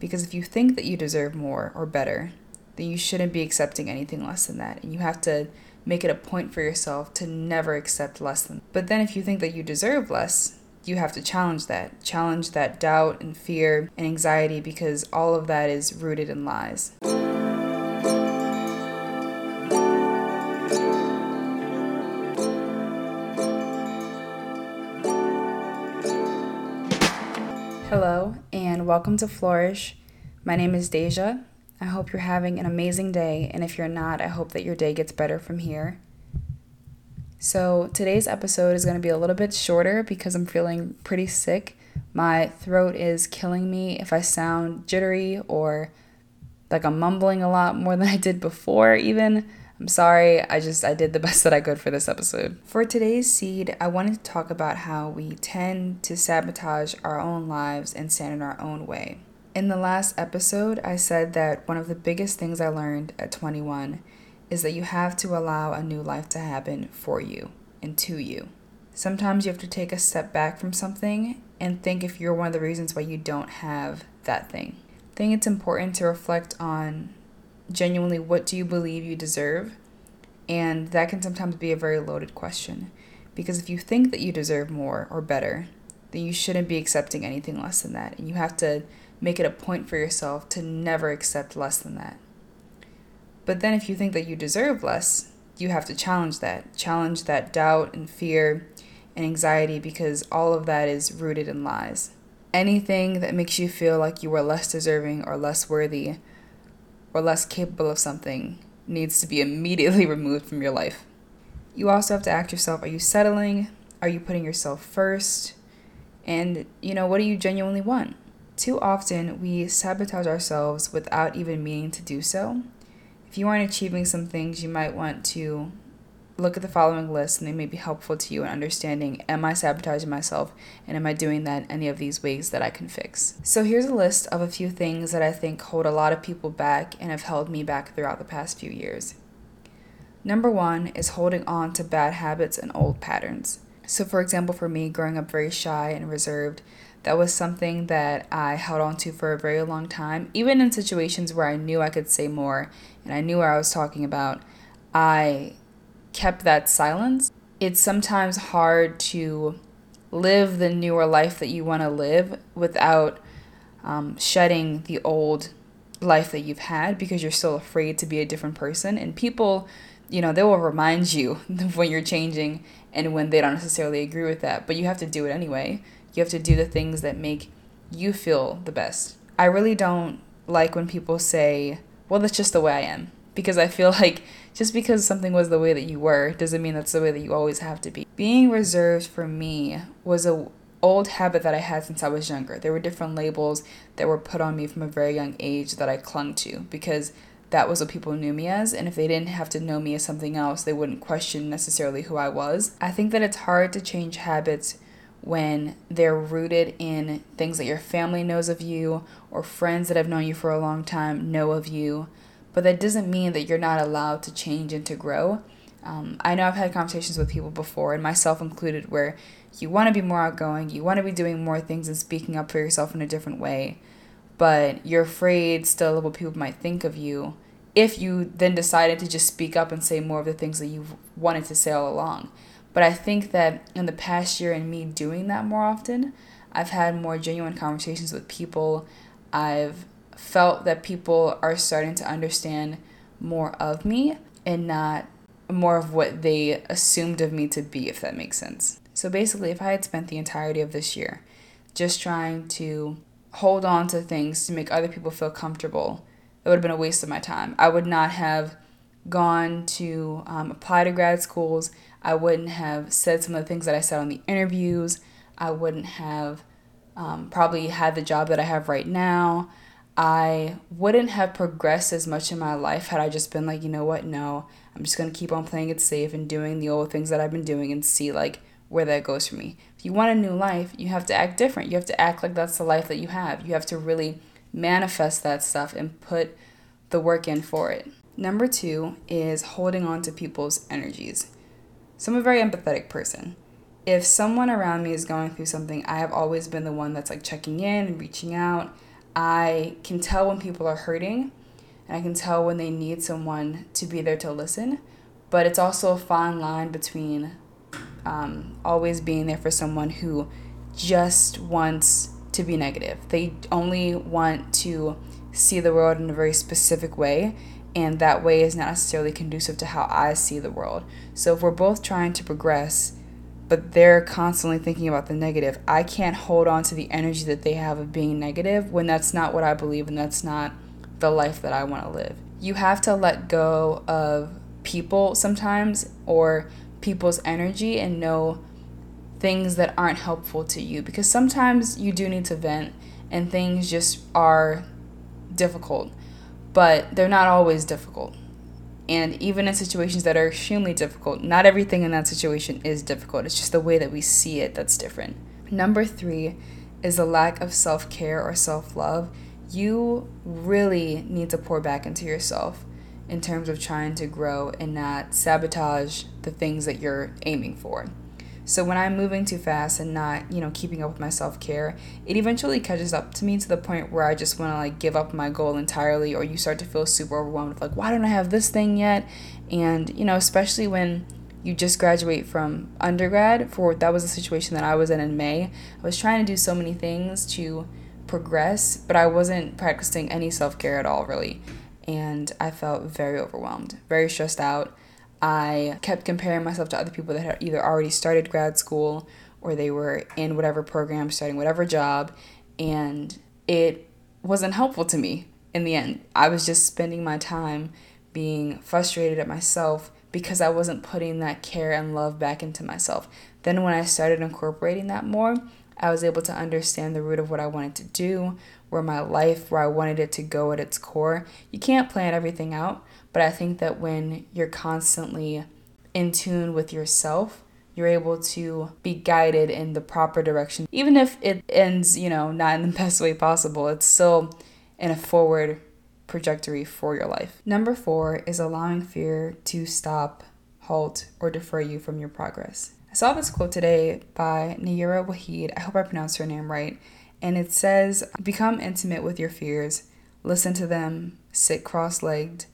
Because if you think that you deserve more or better, then you shouldn't be accepting anything less than that. And you have to make it a point for yourself to never accept less than. But then if you think that you deserve less, you have to challenge that. Challenge that doubt and fear and anxiety because all of that is rooted in lies. Hello, and welcome to Flourish. My name is Dejah. I hope you're having an amazing day, and if you're not, I hope that your day gets better from here. So, today's episode is going to be a little bit shorter because I'm feeling pretty sick. My throat is killing me if I sound jittery or like I'm mumbling a lot more than I did before, even. I'm sorry, I just I did the best that I could for this episode. For today's seed, I wanted to talk about how we tend to sabotage our own lives and stand in our own way. In the last episode, I said that one of the biggest things I learned at 21 is that you have to allow a new life to happen for you and to you. Sometimes you have to take a step back from something and think if you're one of the reasons why you don't have that thing. I think it's important to reflect on genuinely what do you believe you deserve? And that can sometimes be a very loaded question. Because if you think that you deserve more or better, then you shouldn't be accepting anything less than that. And you have to make it a point for yourself to never accept less than that. But then if you think that you deserve less, you have to challenge that. Challenge that doubt and fear and anxiety because all of that is rooted in lies. Anything that makes you feel like you are less deserving or less worthy or less capable of something needs to be immediately removed from your life. You also have to ask yourself are you settling? Are you putting yourself first? And, you know, what do you genuinely want? Too often, we sabotage ourselves without even meaning to do so. If you aren't achieving some things, you might want to look at the following list and they may be helpful to you in understanding am I sabotaging myself and am I doing that any of these ways that I can fix. So here's a list of a few things that I think hold a lot of people back and have held me back throughout the past few years. Number one is holding on to bad habits and old patterns. So, for example, for me, growing up very shy and reserved, that was something that I held on to for a very long time. Even in situations where I knew I could say more and I knew what I was talking about, I kept that silence. It's sometimes hard to live the newer life that you want to live without um, shedding the old life that you've had because you're still afraid to be a different person. And people, you know, they will remind you when you're changing and when they don't necessarily agree with that, but you have to do it anyway. You have to do the things that make you feel the best. I really don't like when people say, well, that's just the way I am because I feel like just because something was the way that you were doesn't mean that's the way that you always have to be. Being reserved for me was a old habit that I had since I was younger. There were different labels that were put on me from a very young age that I clung to because that was what people knew me as and if they didn't have to know me as something else, they wouldn't question necessarily who I was. I think that it's hard to change habits when they're rooted in things that your family knows of you or friends that have known you for a long time know of you but that doesn't mean that you're not allowed to change and to grow. Um, I know I've had conversations with people before, and myself included, where you want to be more outgoing, you want to be doing more things and speaking up for yourself in a different way, but you're afraid still of what people might think of you if you then decided to just speak up and say more of the things that you've wanted to say all along. But I think that in the past year and me doing that more often, I've had more genuine conversations with people. I've felt that people are starting to understand more of me and not more of what they assumed of me to be, if that makes sense. So basically, if I had spent the entirety of this year just trying to hold on to things to make other people feel comfortable, it would have been a waste of my time. I would not have gone to um, apply to grad schools. I wouldn't have said some of the things that I said on the interviews. I wouldn't have um, probably had the job that I have right now. I wouldn't have progressed as much in my life had I just been like, you know what, no, I'm just gonna keep on playing it safe and doing the old things that I've been doing and see like where that goes for me. If you want a new life, you have to act different. You have to act like that's the life that you have. You have to really manifest that stuff and put the work in for it. Number two is holding on to people's energies. So I'm a very empathetic person. If someone around me is going through something, I have always been the one that's like checking in and reaching out I can tell when people are hurting and I can tell when they need someone to be there to listen. But it's also a fine line between um, always being there for someone who just wants to be negative. They only want to see the world in a very specific way, and that way is not necessarily conducive to how I see the world. So if we're both trying to progress, but they're constantly thinking about the negative, I can't hold on to the energy that they have of being negative when that's not what I believe and that's not the life that I want to live. You have to let go of people sometimes or people's energy and know things that aren't helpful to you because sometimes you do need to vent and things just are difficult, but they're not always difficult. And even in situations that are extremely difficult, not everything in that situation is difficult. It's just the way that we see it that's different. Number three is the lack of self care or self love. You really need to pour back into yourself in terms of trying to grow and not sabotage the things that you're aiming for. So when I'm moving too fast and not, you know, keeping up with my self-care, it eventually catches up to me to the point where I just want to like give up my goal entirely or you start to feel super overwhelmed like why don't I have this thing yet? And, you know, especially when you just graduate from undergrad for that was a situation that I was in in May. I was trying to do so many things to progress, but I wasn't practicing any self-care at all really. And I felt very overwhelmed, very stressed out I kept comparing myself to other people that had either already started grad school or they were in whatever program, starting whatever job, and it wasn't helpful to me in the end. I was just spending my time being frustrated at myself because I wasn't putting that care and love back into myself. Then, when I started incorporating that more, I was able to understand the root of what I wanted to do, where my life, where I wanted it to go at its core. You can't plan everything out, but I think that when you're constantly in tune with yourself, you're able to be guided in the proper direction. Even if it ends, you know, not in the best way possible, it's still in a forward trajectory for your life. Number four is allowing fear to stop, halt, or defer you from your progress. I saw this quote today by Nayyirah Waheed. I hope I pronounced her name right. And it says, Become intimate with your fears, listen to them, sit cross legged,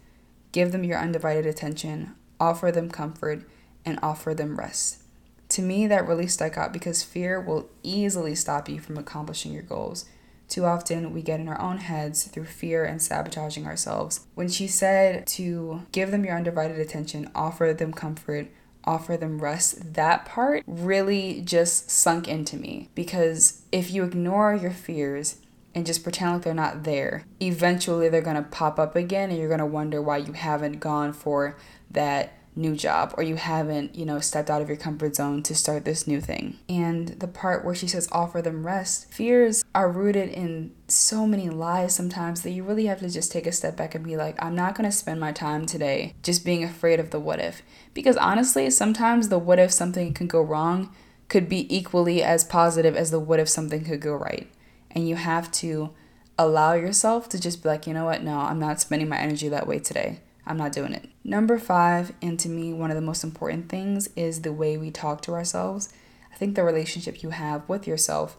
Give them your undivided attention, offer them comfort, and offer them rest. To me, that really stuck out because fear will easily stop you from accomplishing your goals. Too often, we get in our own heads through fear and sabotaging ourselves. When she said to give them your undivided attention, offer them comfort, offer them rest, that part really just sunk into me. Because if you ignore your fears, and just pretend like they're not there, eventually they're to pop up again and you're to wonder why you haven't gone for that new job or you haven't, you know, stepped out of your comfort zone to start this new thing. And the part where she says offer them rest, fears are rooted in so many lies sometimes that you really have to just take a step back and be like, I'm not going to spend my time today just being afraid of the what if. Because honestly, sometimes the what if something can go wrong could be equally as positive as the what if something could go right and you have to allow yourself to just be like, you know what, no, I'm not spending my energy that way today. I'm not doing it. Number five, and to me, one of the most important things is the way we talk to ourselves. I think the relationship you have with yourself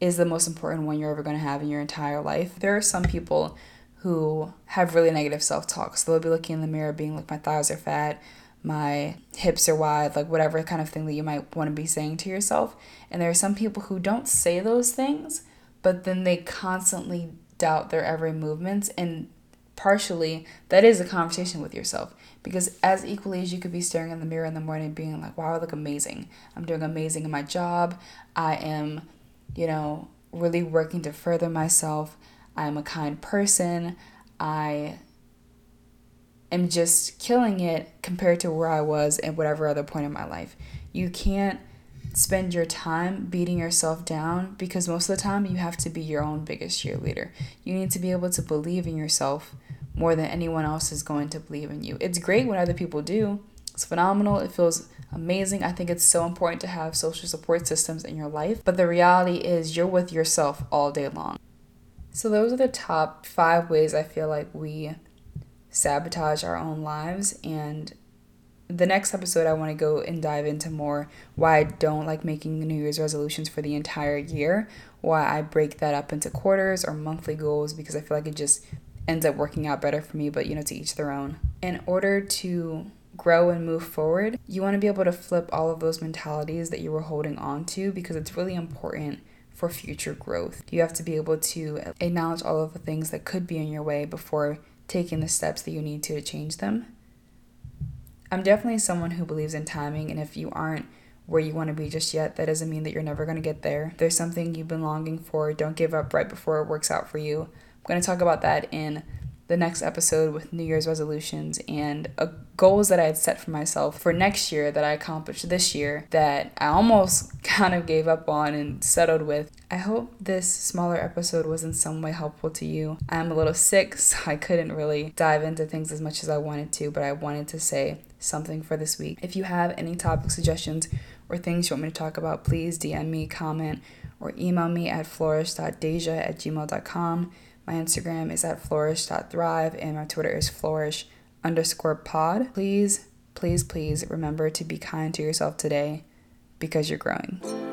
is the most important one you're ever going to have in your entire life. There are some people who have really negative self talk. So they'll be looking in the mirror, being like, my thighs are fat, my hips are wide, like whatever kind of thing that you might want to be saying to yourself. And there are some people who don't say those things, but then they constantly doubt their every movements and partially that is a conversation with yourself. Because as equally as you could be staring in the mirror in the morning being like wow i look amazing. I'm doing amazing in my job. I am you know really working to further myself. I am a kind person. I am just killing it compared to where i was at whatever other point in my life. You can't spend your time beating yourself down because most of the time you have to be your own biggest cheerleader. You need to be able to believe in yourself more than anyone else is going to believe in you. It's great when other people do. It's phenomenal. It feels amazing. I think it's so important to have social support systems in your life, but the reality is you're with yourself all day long. So those are the top 5 ways I feel like we sabotage our own lives and the next episode, I want to go and dive into more why I don't like making New Year's resolutions for the entire year, why I break that up into quarters or monthly goals because I feel like it just ends up working out better for me, but you know, to each their own. In order to grow and move forward, you want to be able to flip all of those mentalities that you were holding on to because it's really important for future growth. You have to be able to acknowledge all of the things that could be in your way before taking the steps that you need to change them. I'm definitely someone who believes in timing, and if you aren't where you want to be just yet, that doesn't mean that you're never going to get there. There's something you've been longing for, don't give up right before it works out for you. Going to talk about that in the next episode with New Year's resolutions and uh, goals that I had set for myself for next year that I accomplished this year that I almost kind of gave up on and settled with. I hope this smaller episode was in some way helpful to you. I'm a little sick, so I couldn't really dive into things as much as I wanted to, but I wanted to say something for this week. If you have any topic suggestions or things you want me to talk about, please DM me, comment, or email me at flourish.deja at gmail.com. My Instagram is at flourish.thrive and my Twitter is flourish underscore pod. Please, please, please remember to be kind to yourself today because you're growing.